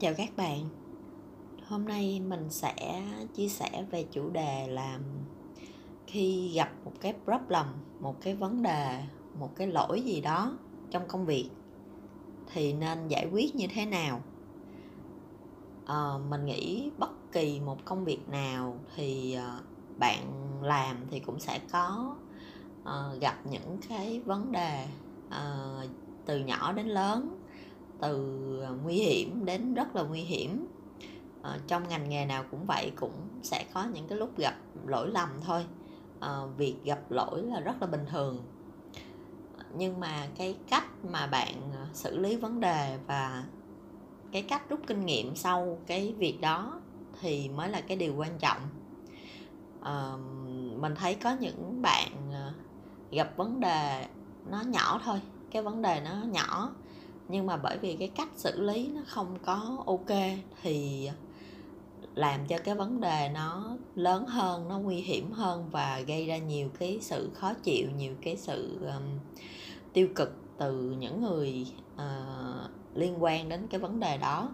chào các bạn. Hôm nay mình sẽ chia sẻ về chủ đề là khi gặp một cái problem một cái vấn đề một cái lỗi gì đó trong công việc thì nên giải quyết như thế nào? À, mình nghĩ bất kỳ một công việc nào thì ờ, bạn làm thì cũng sẽ có uh, gặp những cái vấn đề uh, từ nhỏ đến lớn từ nguy hiểm đến rất là nguy hiểm. À, trong ngành nghề nào cũng vậy cũng sẽ có những cái lúc gặp lỗi lầm thôi. À, việc gặp lỗi là rất là bình thường. Nhưng mà cái cách mà bạn ờ, xử lý vấn đề và cái cách rút kinh nghiệm sau cái việc đó thì mới là cái điều quan trọng. À, mình thấy có những bạn gặp vấn đề nó nhỏ thôi cái vấn đề nó nhỏ nhưng mà bởi vì cái cách xử lý nó không có ok thì làm cho cái vấn đề nó lớn hơn nó nguy hiểm hơn và gây ra nhiều cái sự khó chịu nhiều cái sự um, tiêu cực từ những người uh, liên quan đến cái vấn đề đó.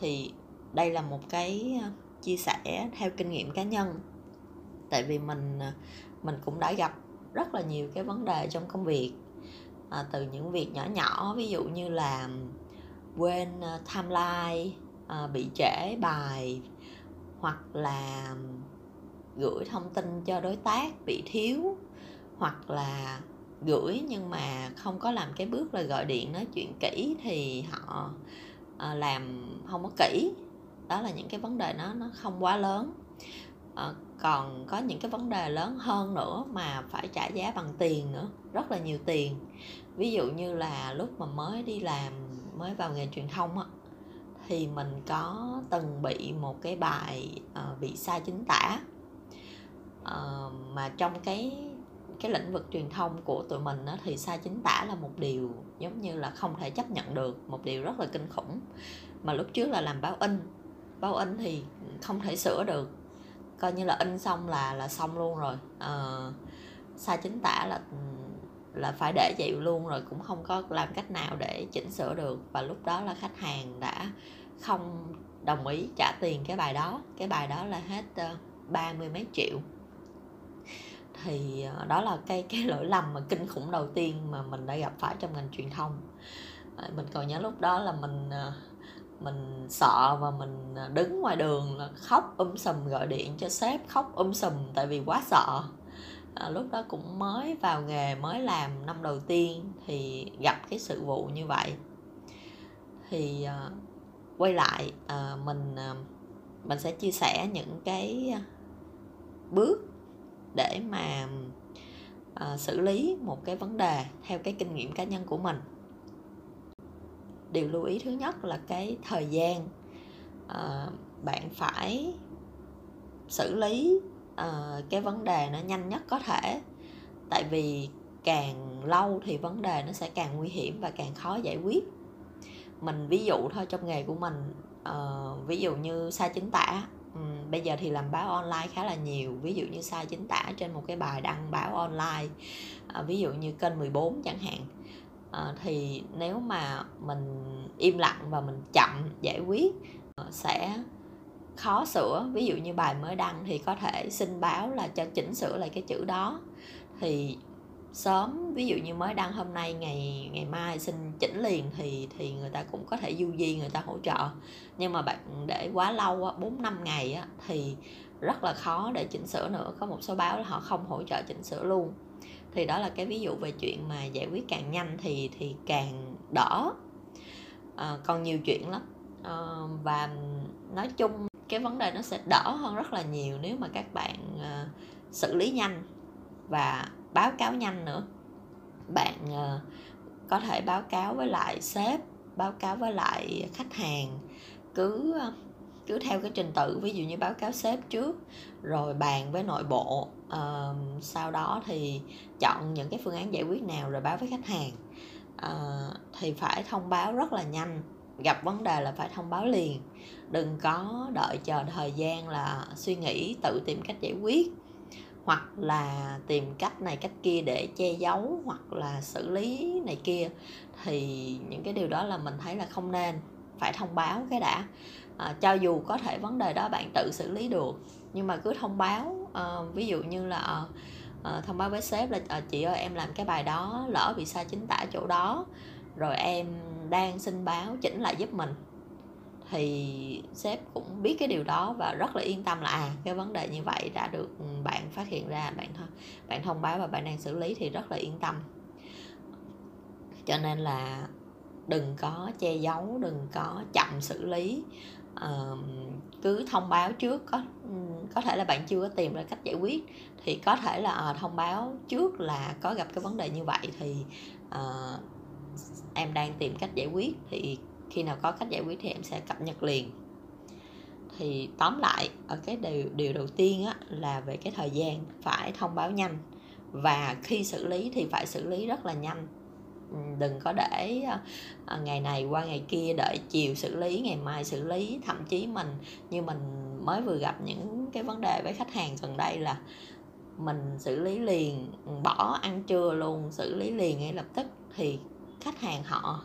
Thì đây là một cái ờ, chia sẻ theo kinh nghiệm cá nhân. Tại vì mình ờ, mình cũng đã gặp rất là nhiều cái vấn đề trong công việc à, từ những việc nhỏ nhỏ ví dụ như là quên uh, timeline uh, bị trễ bài hoặc là gửi thông tin cho đối tác bị thiếu hoặc là gửi nhưng mà không có làm cái bước là gọi điện nói chuyện kỹ thì họ uh, làm không có kỹ. Đó là những cái vấn đề nó nó không quá lớn. Uh, còn có những cái vấn đề lớn hơn nữa mà phải trả giá bằng tiền nữa rất là nhiều tiền ví dụ như là lúc mà mới đi làm mới vào nghề truyền thông á thì mình có từng bị một cái bài uh, bị sai chính tả. Uh, mà trong cái cái lĩnh vực truyền thông của tụi mình á, thì sai chính tả là một điều giống như là không thể chấp nhận được một điều rất là kinh khủng. Mà lúc trước là làm báo in báo in thì không thể sửa được. Coi như là in xong là là xong luôn rồi. Uh, sai chính tả là ừ, là phải để vậy luôn rồi cũng không có làm cách nào để chỉnh sửa được. Và lúc đó là khách hàng đã không đồng ý trả tiền cái bài đó. Cái bài đó là hết ờ, ba mươi mấy triệu. Thì ờ, đó là cái cái lỗi lầm mà kinh khủng đầu tiên mà mình đã gặp phải trong ngành truyền thông. Ờ, mình còn nhớ lúc đó là mình mình sợ và mình đứng ngoài đường là khóc um sùm gọi điện cho sếp, khóc um sùm tại vì quá sợ à, lúc đó cũng mới vào nghề mới làm năm đầu tiên thì gặp cái sự vụ như vậy. Thì à, quay lại à, mình à, mình sẽ chia sẻ những cái bước để mà à, xử lý một cái vấn đề theo cái kinh nghiệm cá nhân của mình. Điều lưu ý thứ nhất là cái thời gian à, bạn phải xử lý uh, cái vấn đề nó nhanh nhất có thể. Tại vì càng lâu thì vấn đề nó sẽ càng nguy hiểm và càng khó giải quyết. Mình ví dụ thôi trong nghề của mình uh, ví dụ như sai chính tả um, bây giờ thì làm báo online khá là nhiều. Ví dụ như sai chính tả trên một cái bài đăng báo online uh, ví dụ như kênh 14 chẳng hạn. Uh, thì nếu mà mình im lặng và mình chậm giải quyết uh, sẽ khó sửa. Ví dụ như bài mới đăng thì có thể xin báo là cho chỉnh sửa lại cái chữ đó. Thì sớm ví dụ như mới đăng hôm nay ngày ngày mai xin chỉnh liền thì thì người ta cũng có thể du di người ta hỗ trợ. Nhưng mà bạn để quá lâu á bốn năm ngày á thì rất là khó để chỉnh sửa nữa. Có một số báo là họ không hỗ trợ chỉnh sửa luôn. Thì đó là cái ví dụ về chuyện mà giải quyết càng nhanh thì thì càng đỡ. À, còn nhiều chuyện lắm. À, và nói chung cái vấn đề nó sẽ đỡ hơn rất là nhiều nếu mà các bạn uh, xử lý nhanh và báo cáo nhanh nữa. Bạn uh, có thể báo cáo với lại sếp báo cáo với lại khách hàng cứ ờ, cứ theo cái trình tự ví dụ như báo cáo sếp trước rồi bàn với nội bộ uh, sau đó thì chọn những cái phương án giải quyết nào rồi báo với khách hàng. Uh, thì phải thông báo rất là nhanh gặp vấn đề là phải thông báo liền. Đừng có đợi chờ thời gian là suy nghĩ tự tìm cách giải quyết. Hoặc là tìm cách này cách kia để che giấu hoặc là xử lý này kia. Thì những cái điều đó là mình thấy là không nên phải thông báo cái đã. À, cho dù có thể vấn đề đó bạn tự xử lý được nhưng mà cứ thông báo à, ví dụ như là à, thông báo với sếp là à, chị ơi em làm cái bài đó lỡ bị sai chính tả chỗ đó rồi em đang xin báo chỉnh lại giúp mình. Thì sếp cũng biết cái điều đó và rất là yên tâm là à cái vấn đề như vậy đã được bạn phát hiện ra bạn bạn thông báo và bạn đang xử lý thì rất là yên tâm. Cho nên là đừng có che giấu đừng có chậm xử lý. Uh, cứ thông báo trước có có thể là bạn chưa có tìm ra cách giải quyết thì có thể là uh, thông báo trước là có gặp cái vấn đề như vậy thì uh, em đang tìm cách giải quyết thì khi nào có cách giải quyết thì em sẽ cập nhật liền. Thì tóm lại ở cái điều điều đầu tiên á, là về cái thời gian phải thông báo nhanh. Và khi xử lý thì phải xử lý rất là nhanh. Ừ, đừng có để ờ, ờ, ngày này qua ngày kia đợi chiều xử lý ngày mai xử lý. Thậm chí mình như mình mới vừa gặp những cái vấn đề với khách hàng gần đây là mình xử lý liền bỏ ăn trưa luôn xử lý liền ngay lập tức. Thì khách hàng họ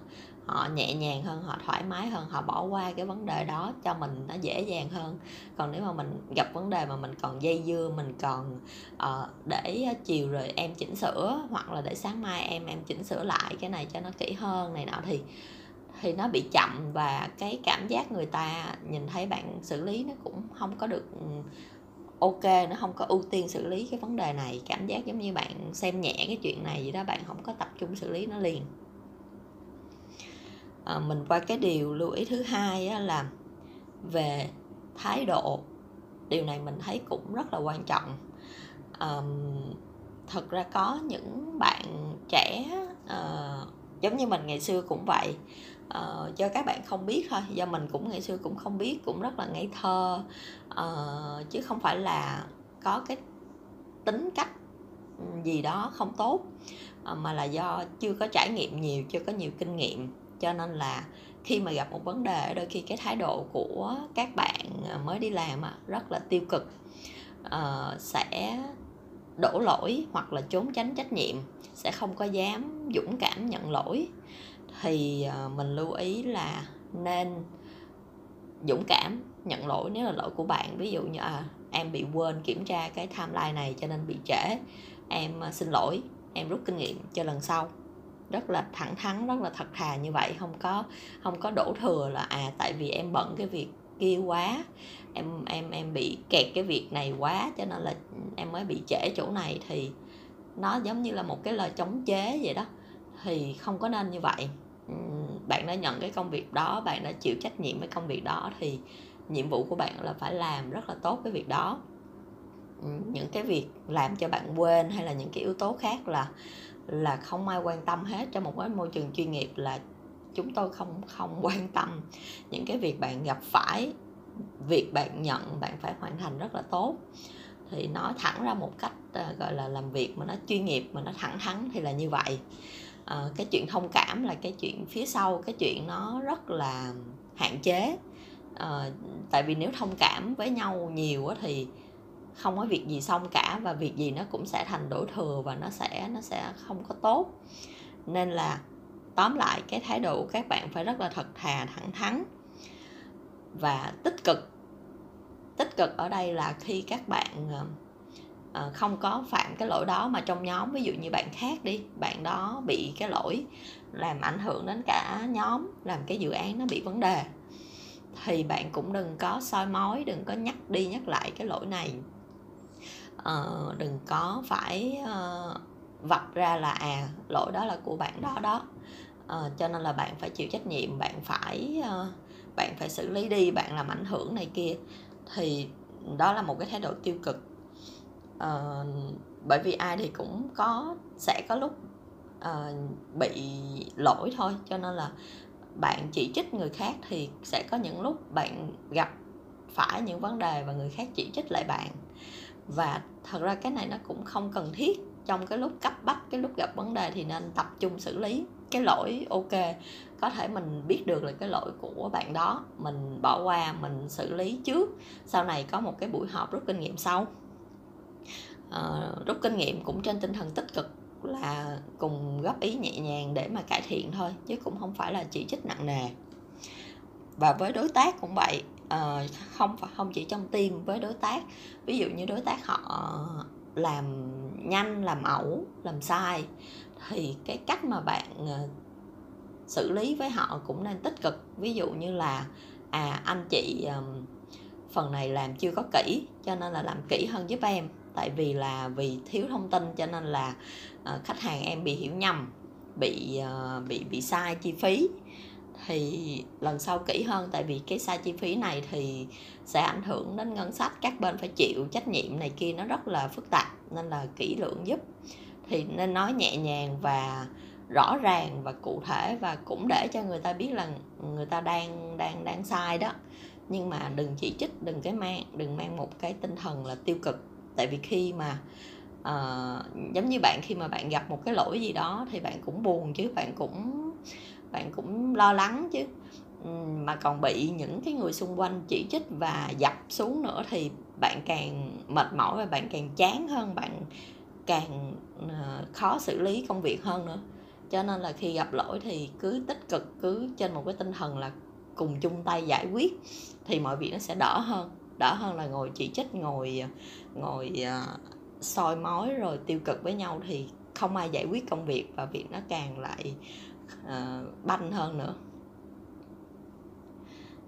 họ nhẹ nhàng hơn họ thoải mái hơn họ bỏ qua cái vấn đề đó cho mình nó dễ dàng hơn. Còn nếu mà mình gặp vấn đề mà mình còn dây dưa mình còn uh, để chiều rồi em chỉnh sửa hoặc là để sáng mai em em chỉnh sửa lại cái này cho nó kỹ hơn này nọ thì thì nó bị chậm và cái cảm giác người ta nhìn thấy bạn xử lý nó cũng không có được ừ, ok nó không có ưu tiên xử lý cái vấn đề này. Cảm giác giống như bạn xem nhẹ cái chuyện này vậy đó bạn không có tập trung xử lý nó liền à, mình qua cái điều lưu ý thứ hai á, là về thái độ. Điều này mình thấy cũng rất là quan trọng. À, thật ra có những bạn trẻ à, giống như mình ngày xưa cũng vậy. Ờ, à, cho các bạn không biết thôi do mình cũng ngày xưa cũng không biết cũng rất là ngây thơ. À, chứ không phải là có cái tính cách ừ, gì đó không tốt mà là do chưa có trải nghiệm nhiều chưa có nhiều kinh nghiệm cho nên là khi mà gặp một vấn đề đôi khi cái thái độ của các bạn à, mới đi làm rất là tiêu cực. Ờ, sẽ đổ lỗi hoặc là trốn tránh trách nhiệm sẽ không có dám dũng cảm nhận lỗi. Thì à, mình lưu ý là nên dũng cảm nhận lỗi nếu là lỗi của bạn. Ví dụ như à, em bị quên kiểm tra cái timeline này cho nên bị trễ em à, xin lỗi em rút kinh nghiệm cho lần sau rất là thẳng thắn, rất là thật thà như vậy, không có không có đổ thừa là à tại vì em bận cái việc kia quá, em em em bị kẹt cái việc này quá, cho nên là em mới bị trễ chỗ này. Thì nó giống như là một cái lời chống chế vậy đó, thì không có nên như vậy. Bạn đã nhận cái công việc đó, bạn đã chịu trách nhiệm với công việc đó, thì nhiệm vụ của bạn là phải làm rất là tốt cái việc đó. Những cái việc làm cho bạn quên hay là những cái yếu tố khác là là không ai quan tâm hết. Trong một cái môi trường chuyên nghiệp là chúng tôi không không quan tâm những cái việc bạn gặp phải việc bạn nhận bạn phải hoàn thành rất là tốt. Thì nói thẳng ra một cách ờ, gọi là làm việc mà nó chuyên nghiệp mà nó thẳng thắn thì là như vậy. À, cái chuyện thông cảm là cái chuyện phía sau cái chuyện nó rất là hạn chế. À, tại vì nếu thông cảm với nhau nhiều thì không có việc gì xong cả và việc gì nó cũng sẽ thành đổ thừa và nó sẽ nó sẽ không có tốt. Nên là, tóm lại, cái thái độ các bạn phải rất là thật thà, thẳng thắn và tích cực. Tích cực ở đây là khi các bạn ờ, ờ, không có phạm cái lỗi đó mà trong nhóm, ví dụ như bạn khác đi, bạn đó bị cái lỗi làm ảnh hưởng đến cả nhóm, làm cái dự án nó bị vấn đề, thì bạn cũng đừng có soi mói, đừng có nhắc đi nhắc lại cái lỗi này uh, đừng có phải uh, vạch ra là à lỗi đó là của bạn đó đó. Uh, cho nên là bạn phải chịu trách nhiệm bạn phải uh, bạn phải xử lý đi bạn làm ảnh hưởng này kia. Thì đó là một cái thái độ tiêu cực. Uh, bởi vì ai thì cũng có sẽ có lúc uh, bị lỗi thôi. Cho nên là bạn chỉ trích người khác thì sẽ có những lúc bạn gặp phải những vấn đề và người khác chỉ trích lại bạn và thật ra cái này nó cũng không cần thiết. Trong cái lúc cấp bách cái lúc gặp vấn đề thì nên tập trung xử lý. Cái lỗi ok có thể mình biết được là cái lỗi của bạn đó. Mình bỏ qua mình xử lý trước. Sau này có một cái buổi họp rút kinh nghiệm sau. À, rút kinh nghiệm cũng trên tinh thần tích cực là cùng góp ý nhẹ nhàng để mà cải thiện thôi chứ cũng không phải là chỉ trích nặng nề. Và với đối tác cũng vậy uh, không không chỉ trong team với đối tác. Ví dụ như đối tác họ làm nhanh làm ẩu làm sai thì cái cách mà bạn uh, xử lý với họ cũng nên tích cực. Ví dụ như là à anh chị um, phần này làm chưa có kỹ cho nên là làm kỹ hơn giúp em. Tại vì là vì thiếu thông tin cho nên là uh, khách hàng em bị hiểu nhầm bị uh, bị bị sai chi phí thì lần sau kỹ hơn tại vì cái sai chi phí này thì sẽ ảnh hưởng đến ngân sách các bên phải chịu trách nhiệm này kia nó rất là phức tạp nên là kỹ lưỡng giúp. Thì nên nói nhẹ nhàng và rõ ràng và cụ thể và cũng để cho người ta biết là người ta đang đang đang sai đó. Nhưng mà đừng chỉ trích đừng cái mang đừng mang một cái tinh thần là tiêu cực. Tại vì khi mà uh, giống như bạn khi mà bạn gặp một cái lỗi gì đó thì bạn cũng buồn chứ bạn cũng bạn cũng lo lắng chứ. Mà còn bị những cái người xung quanh chỉ trích và dập xuống nữa thì bạn càng mệt mỏi và bạn càng chán hơn bạn càng ờ, khó xử lý công việc hơn nữa. Cho nên là khi gặp lỗi thì cứ tích cực cứ trên một cái tinh thần là cùng chung tay giải quyết thì mọi việc nó sẽ đỡ hơn. Đỡ hơn là ngồi chỉ trích ngồi ờ, ngồi uh, soi mói rồi tiêu cực với nhau thì không ai giải quyết công việc và việc nó càng lại uh, banh hơn nữa.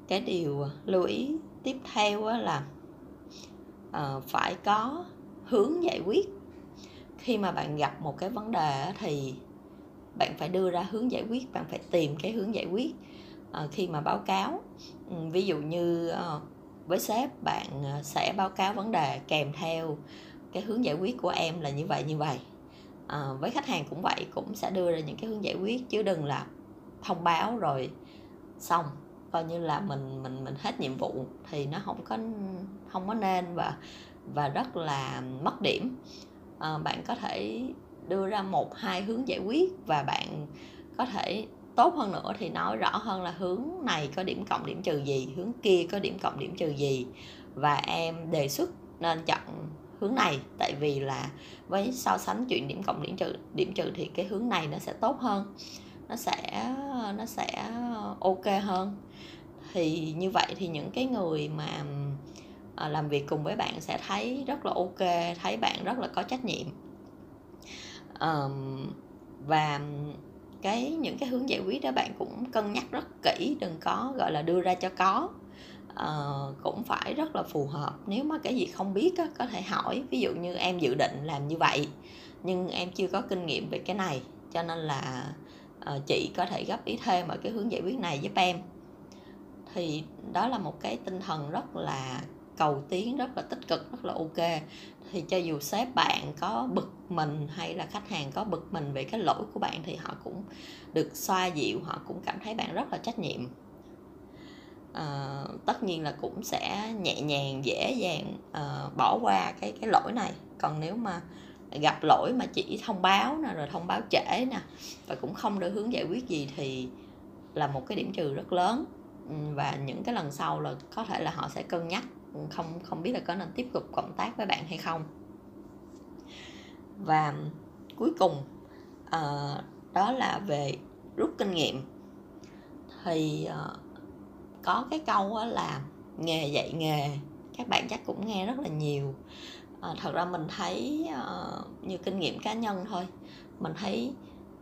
Cái điều lưu ý tiếp theo là uh, phải có hướng giải quyết. Khi mà bạn gặp một cái vấn đề thì bạn phải đưa ra hướng giải quyết bạn phải tìm cái hướng giải quyết. Uh, khi mà báo cáo um, ví dụ như uh, với sếp bạn sẽ báo cáo vấn đề kèm theo cái hướng giải quyết của em là như vậy như vậy à, với khách hàng cũng vậy cũng sẽ đưa ra những cái hướng giải quyết chứ đừng là thông báo rồi xong coi như là mình mình mình hết nhiệm vụ thì nó không có không có nên và và rất là mất điểm. À, bạn có thể đưa ra một hai hướng giải quyết và bạn có thể tốt hơn nữa thì nói rõ hơn là hướng này có điểm cộng điểm trừ gì hướng kia có điểm cộng điểm trừ gì và em đề xuất nên chọn hướng này. Tại vì là với so sánh chuyện điểm cộng điểm trừ điểm trừ thì cái hướng này nó sẽ tốt hơn nó sẽ nó sẽ ok hơn. Thì như vậy thì những cái người mà à, làm việc cùng với bạn sẽ thấy rất là ok thấy bạn rất là có trách nhiệm. Um, và cái những cái hướng giải quyết đó bạn cũng cân nhắc rất kỹ đừng có gọi là đưa ra cho có uh, cũng phải rất là phù hợp. Nếu mà cái gì không biết á, có thể hỏi. Ví dụ như em dự định làm như vậy nhưng em chưa có kinh nghiệm về cái này cho nên là uh, chị có thể góp ý thêm ở cái hướng giải quyết này giúp em. Thì đó là một cái tinh thần rất là cầu tiến rất là tích cực rất là ok. Thì cho dù sếp bạn có bực mình hay là khách hàng có bực mình về cái lỗi của bạn thì họ cũng được xoa dịu họ cũng cảm thấy bạn rất là trách nhiệm à, tất nhiên là cũng sẽ nhẹ nhàng dễ dàng à, bỏ qua cái cái lỗi này. Còn nếu mà gặp lỗi mà chỉ thông báo nè rồi thông báo trễ nè và cũng không được hướng giải quyết gì thì là một cái điểm trừ rất lớn. Ừ, và những cái lần sau là có thể là họ sẽ cân nhắc ừ, không không biết là có nên tiếp tục cộng tác với bạn hay không. Và cuối cùng uh, đó là về rút kinh nghiệm. Thì uh, có cái câu là nghề dạy nghề. Các bạn chắc cũng nghe rất là nhiều. À, thật ra mình thấy ờ, uh, như kinh nghiệm cá nhân thôi. Mình thấy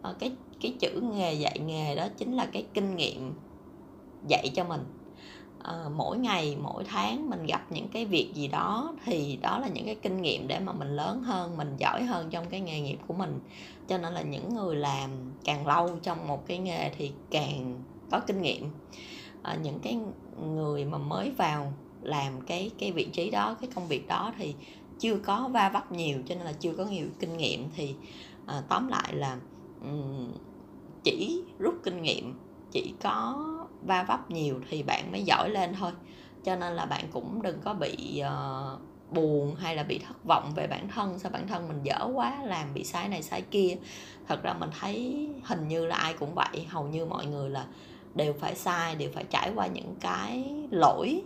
uh, cái cái chữ nghề dạy nghề đó chính là cái kinh nghiệm dạy cho mình. À, mỗi ngày mỗi tháng mình gặp những cái việc gì đó thì đó là những cái kinh nghiệm để mà mình lớn hơn mình giỏi hơn trong cái nghề nghiệp của mình. Cho nên là những người làm càng lâu trong một cái nghề thì càng có kinh nghiệm à, những cái người mà mới vào làm cái cái vị trí đó cái công việc đó thì chưa có va vấp nhiều cho nên là chưa có nhiều kinh nghiệm thì à, tóm lại là um, chỉ rút kinh nghiệm chỉ có va vấp nhiều thì bạn mới giỏi lên thôi. Cho nên là bạn cũng đừng có bị uh, buồn hay là bị thất vọng về bản thân sao bản thân mình dở quá làm bị sai này sai kia. Thật ra mình thấy hình như là ai cũng vậy hầu như mọi người là đều phải sai đều phải trải qua những cái lỗi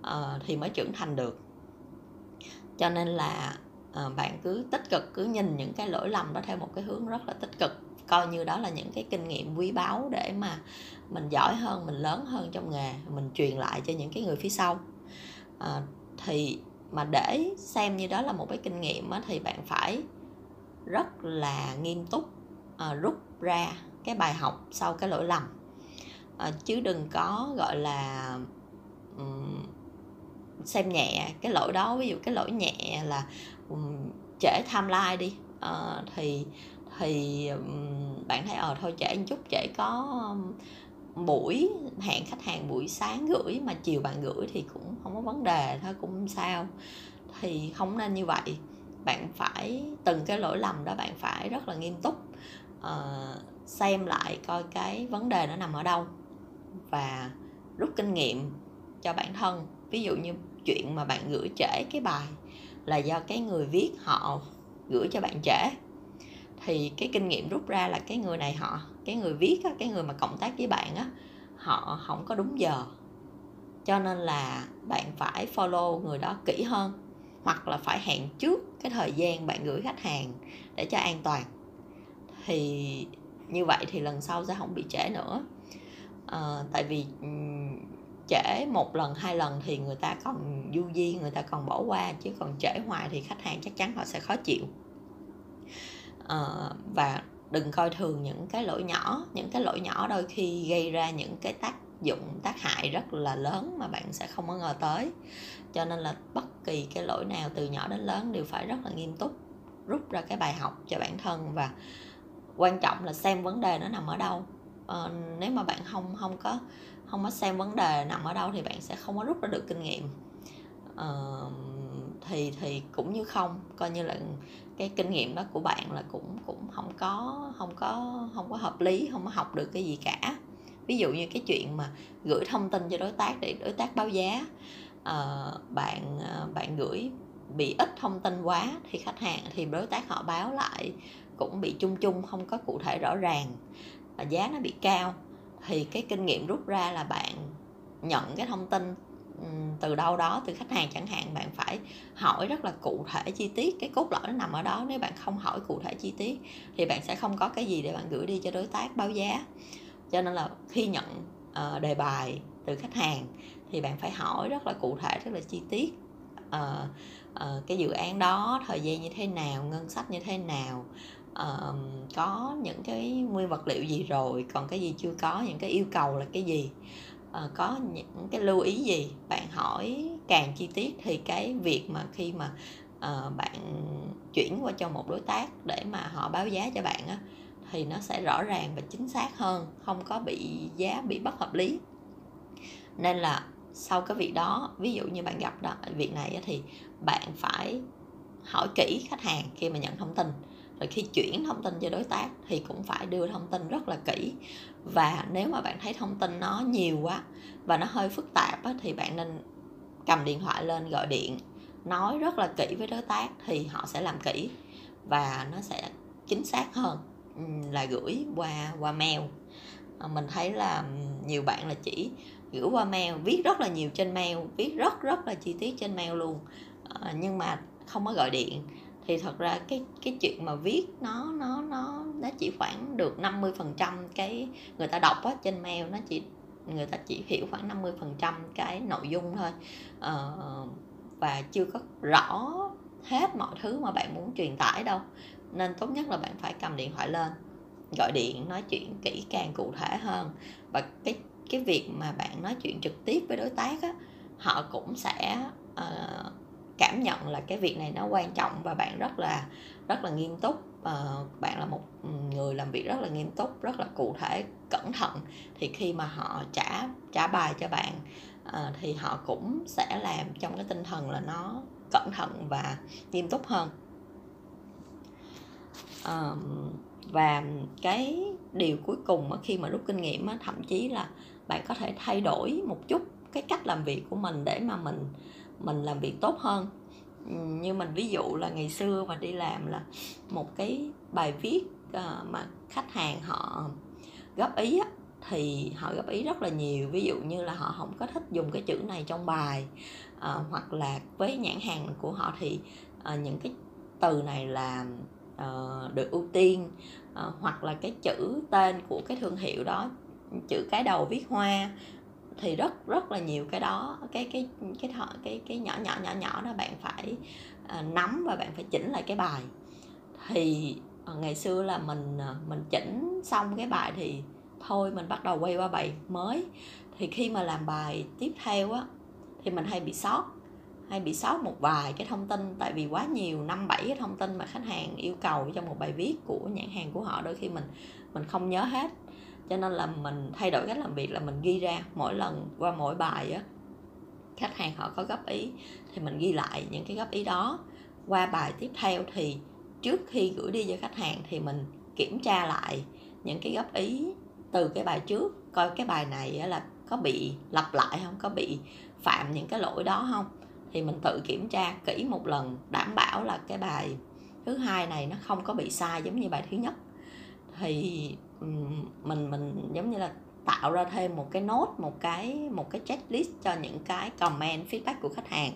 uh, thì mới trưởng thành được. Cho nên là uh, bạn cứ tích cực cứ nhìn những cái lỗi lầm đó theo một cái hướng rất là tích cực. Coi như đó là những cái kinh nghiệm quý báu để mà mình giỏi hơn mình lớn hơn trong nghề mình truyền lại cho những cái người phía sau. À, thì mà để xem như đó là một cái kinh nghiệm á, thì bạn phải rất là nghiêm túc à, rút ra cái bài học sau cái lỗi lầm à, chứ đừng có gọi là um, xem nhẹ. Cái lỗi đó ví dụ cái lỗi nhẹ là um, trễ timeline đi. À, thì thì um, bạn thấy ờ thôi trễ một chút trễ có buổi hẹn khách hàng buổi sáng gửi mà chiều bạn gửi thì cũng không có vấn đề thôi cũng không sao. Thì không nên như vậy. Bạn phải từng cái lỗi lầm đó bạn phải rất là nghiêm túc uh, xem lại coi cái vấn đề nó nằm ở đâu và rút kinh nghiệm cho bản thân. Ví dụ như chuyện mà bạn gửi trễ cái bài là do cái người viết họ gửi cho bạn trễ. Thì cái kinh nghiệm rút ra là cái người này họ cái người viết á, cái người mà cộng tác với bạn á họ không có đúng giờ. Cho nên là bạn phải follow người đó kỹ hơn hoặc là phải hẹn trước cái thời gian bạn gửi khách hàng để cho an toàn. Thì như vậy thì lần sau sẽ không bị trễ nữa à, tại vì trễ một lần hai lần thì người ta còn du di người ta còn bỏ qua chứ còn trễ hoài thì khách hàng chắc chắn họ sẽ khó chịu. À, và đừng coi thường những cái lỗi nhỏ những cái lỗi nhỏ đôi khi gây ra những cái tác dụng tác hại rất là lớn mà bạn sẽ không có ngờ tới. Cho nên là bất kỳ cái lỗi nào từ nhỏ đến lớn đều phải rất là nghiêm túc rút ra cái bài học cho bản thân và quan trọng là xem vấn đề nó nằm ở đâu uh, nếu mà bạn không không có không có xem vấn đề nằm ở đâu thì bạn sẽ không có rút ra được kinh nghiệm. Uh, thì thì cũng như không coi như là cái kinh nghiệm đó của bạn là cũng cũng không có không có không có hợp lý không có học được cái gì cả. Ví dụ như cái chuyện mà gửi thông tin cho đối tác để đối tác báo giá uh, bạn uh, bạn gửi bị ít thông tin quá thì khách hàng thì đối tác họ báo lại cũng bị chung chung không có cụ thể rõ ràng và giá nó bị cao thì cái kinh nghiệm rút ra là bạn nhận cái thông tin từ đâu đó từ khách hàng chẳng hạn bạn phải hỏi rất là cụ thể chi tiết cái cốt lõi nó nằm ở đó. Nếu bạn không hỏi cụ thể chi tiết thì bạn sẽ không có cái gì để bạn gửi đi cho đối tác báo giá. Cho nên là khi nhận uh, đề bài từ khách hàng thì bạn phải hỏi rất là cụ thể rất là chi tiết uh, uh, cái dự án đó thời gian như thế nào ngân sách như thế nào uh, có những cái nguyên vật liệu gì rồi còn cái gì chưa có những cái yêu cầu là cái gì? Uh, có những cái lưu ý gì? Bạn hỏi càng chi tiết thì cái việc mà khi mà uh, bạn chuyển qua cho một đối tác để mà họ báo giá cho bạn á thì nó sẽ rõ ràng và chính xác hơn không có bị giá bị bất hợp lý. Nên là sau cái việc đó ví dụ như bạn gặp đó việc này thì bạn phải hỏi kỹ khách hàng khi mà nhận thông tin rồi khi chuyển thông tin cho đối tác thì cũng phải đưa thông tin rất là kỹ. Và nếu mà bạn thấy thông tin nó nhiều quá và nó hơi phức tạp á, thì bạn nên cầm điện thoại lên gọi điện nói rất là kỹ với đối tác thì họ sẽ làm kỹ và nó sẽ chính xác hơn là gửi qua qua mail. Ờ, mình thấy là nhiều bạn là chỉ gửi qua mail viết rất là nhiều trên mail viết rất rất là chi tiết trên mail luôn. Ờ, nhưng mà không có gọi điện thì thật ra cái cái chuyện mà viết nó nó nó nó chỉ khoảng được 50 phần trăm cái người ta đọc á trên mail nó chỉ người ta chỉ hiểu khoảng 50 phần trăm cái nội dung thôi. Ờ, và chưa có rõ hết mọi thứ mà bạn muốn truyền tải đâu. Nên tốt nhất là bạn phải cầm điện thoại lên gọi điện nói chuyện kỹ càng cụ thể hơn. Và cái cái việc mà bạn nói chuyện trực tiếp với đối tác á họ cũng sẽ uh, cảm nhận là cái việc này nó quan trọng và bạn rất là rất là nghiêm túc. Uh, bạn là một người làm việc rất là nghiêm túc rất là cụ thể cẩn thận. Thì khi mà họ trả trả bài cho bạn uh, thì họ cũng sẽ làm trong cái tinh thần là nó cẩn thận và nghiêm túc hơn. Uh, và cái điều cuối cùng khi mà rút kinh nghiệm thậm chí là bạn có thể thay đổi một chút cái cách làm việc của mình để mà mình mình làm việc tốt hơn. Ừ, như mình ví dụ là ngày xưa mà đi làm là một cái bài viết ờ, mà khách hàng họ góp ý á, thì họ góp ý rất là nhiều. Ví dụ như là họ không có thích dùng cái chữ này trong bài à, hoặc là với nhãn hàng của họ thì à, những cái từ này là à, được ưu tiên à, hoặc là cái chữ tên của cái thương hiệu đó chữ cái đầu viết hoa thì rất rất là nhiều cái đó. Cái cái cái cái cái, cái nhỏ nhỏ nhỏ nhỏ đó bạn phải uh, nắm và bạn phải chỉnh lại cái bài. Thì uh, ngày xưa là mình uh, mình chỉnh xong cái bài thì thôi mình bắt đầu quay qua bài mới. Thì khi mà làm bài tiếp theo á thì mình hay bị sót hay bị sót một vài cái thông tin. Tại vì quá nhiều năm bảy cái thông tin mà khách hàng yêu cầu trong một bài viết của nhãn hàng của họ đôi khi mình mình không nhớ hết cho nên là mình thay đổi cách làm việc là mình ghi ra mỗi lần qua mỗi bài á. Khách hàng họ có góp ý thì mình ghi lại những cái góp ý đó. Qua bài tiếp theo thì trước khi gửi đi cho khách hàng thì mình kiểm tra lại những cái góp ý từ cái bài trước, coi cái bài này là có bị lặp lại không, có bị phạm những cái lỗi đó không. Thì mình tự kiểm tra kỹ một lần, đảm bảo là cái bài thứ hai này nó không có bị sai giống như bài thứ nhất. Thì mình mình giống như là tạo ra thêm một cái nốt một cái một cái checklist cho những cái comment feedback của khách hàng.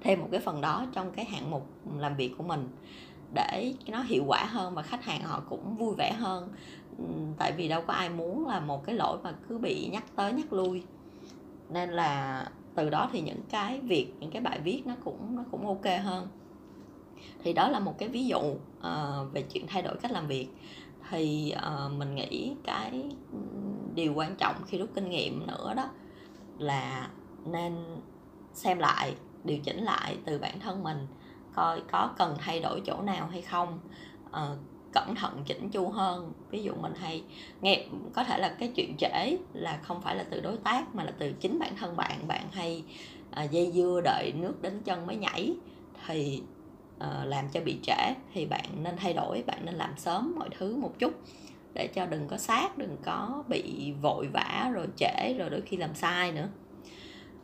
Thêm một cái phần đó trong cái hạng mục làm việc của mình để nó hiệu quả hơn và khách hàng họ cũng vui vẻ hơn. Tại vì đâu có ai muốn là một cái lỗi mà cứ bị nhắc tới nhắc lui. Nên là từ đó thì những cái việc những cái bài viết nó cũng nó cũng ok hơn. Thì đó là một cái ví dụ uh, về chuyện thay đổi cách làm việc thì uh, mình nghĩ cái ừ, điều quan trọng khi rút kinh nghiệm nữa đó là nên xem lại điều chỉnh lại từ bản thân mình coi có cần thay đổi chỗ nào hay không. Uh, cẩn thận chỉnh chu hơn. Ví dụ mình hay nghe có thể là cái chuyện trễ là không phải là từ đối tác mà là từ chính bản thân bạn. Bạn hay à, dây dưa đợi nước đến chân mới nhảy. Thì Ờ, làm cho bị trễ thì bạn nên thay đổi bạn nên làm sớm mọi thứ một chút để cho đừng có sát đừng có bị vội vã rồi trễ rồi đôi khi làm sai nữa.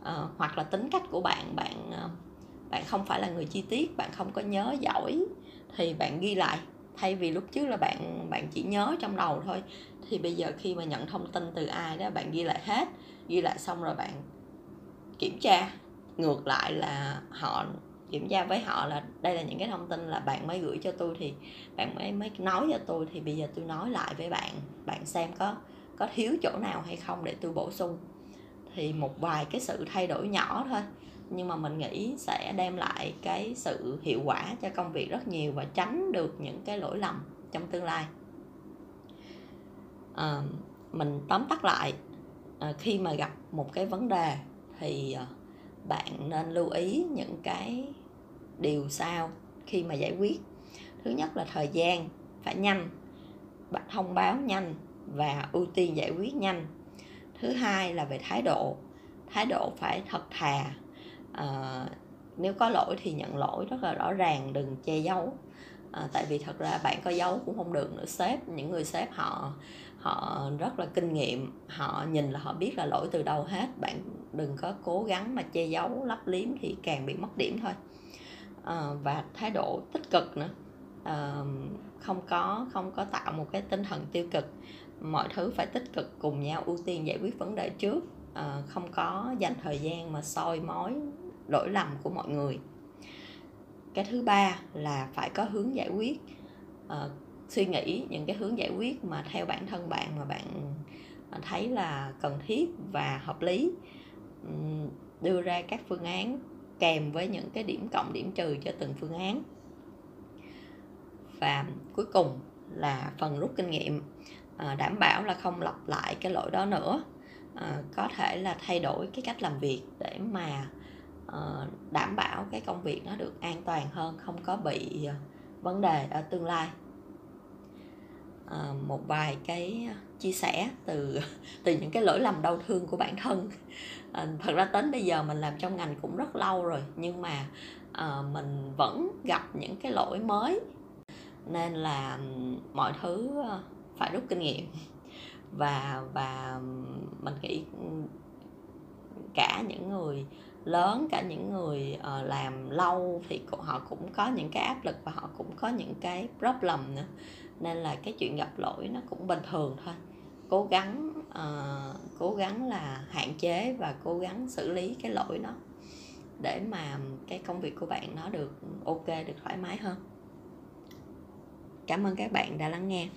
À, hoặc là tính cách của bạn bạn ờ, bạn không phải là người chi tiết bạn không có nhớ giỏi thì bạn ghi lại. Thay vì lúc trước là bạn bạn chỉ nhớ trong đầu thôi thì bây giờ khi mà nhận thông tin từ ai đó bạn ghi lại hết ghi lại xong rồi bạn kiểm tra. Ngược lại là họ kiểm tra với họ là đây là những cái thông tin là bạn mới gửi cho tôi thì bạn mới mới nói cho tôi thì bây giờ tôi nói lại với bạn bạn xem có có thiếu chỗ nào hay không để tôi bổ sung. Thì một vài cái sự thay đổi nhỏ thôi nhưng mà mình nghĩ sẽ đem lại cái sự hiệu quả cho công việc rất nhiều và tránh được những cái lỗi lầm trong tương lai. À, mình tóm tắt lại à, khi mà gặp một cái vấn đề thì ờ, bạn nên lưu ý những cái điều sau khi mà giải quyết. Thứ nhất là thời gian phải nhanh bạn thông báo nhanh và ưu tiên giải quyết nhanh. Thứ hai là về thái độ thái độ phải thật thà. À, nếu có lỗi thì nhận lỗi rất là rõ ràng đừng che giấu. À, tại vì thật ra bạn có giấu cũng không được nữa sếp những người sếp họ họ rất là kinh nghiệm họ nhìn là họ biết là lỗi từ đâu hết. Bạn đừng có cố gắng mà che giấu lấp liếm thì càng bị mất điểm thôi à, và thái độ tích cực nữa. À, không có không có tạo một cái tinh thần tiêu cực. Mọi thứ phải tích cực cùng nhau ưu tiên giải quyết vấn đề trước. À, không có dành thời gian mà soi mói lỗi lầm của mọi người. Cái thứ ba là phải có hướng giải quyết. À, suy nghĩ những cái hướng giải quyết mà theo bản thân bạn mà bạn thấy là cần thiết và hợp lý. Đưa ra các phương án kèm với những cái điểm cộng điểm trừ cho từng phương án. Và cuối cùng là phần rút kinh nghiệm à, đảm bảo là không lặp lại cái lỗi đó nữa. À, có thể là thay đổi cái cách làm việc để mà ờ, đảm bảo cái công việc nó được an toàn hơn không có bị à, vấn đề ở tương lai. À, một vài cái chia sẻ từ từ những cái lỗi lầm đau thương của bản thân. À, thật ra đến bây giờ mình làm trong ngành cũng rất lâu rồi nhưng mà à, mình vẫn gặp những cái lỗi mới. Nên là mọi thứ ờ, phải rút kinh nghiệm. Và và mình nghĩ cả những người lớn cả những người uh, làm lâu thì họ cũng có những cái áp lực và họ cũng có những cái problem nữa. Nên là cái chuyện gặp lỗi nó cũng bình thường thôi cố gắng uh, cố gắng là hạn chế và cố gắng xử lý cái lỗi đó để mà cái công việc của bạn nó được ok được thoải mái hơn. Cảm ơn các bạn đã lắng nghe.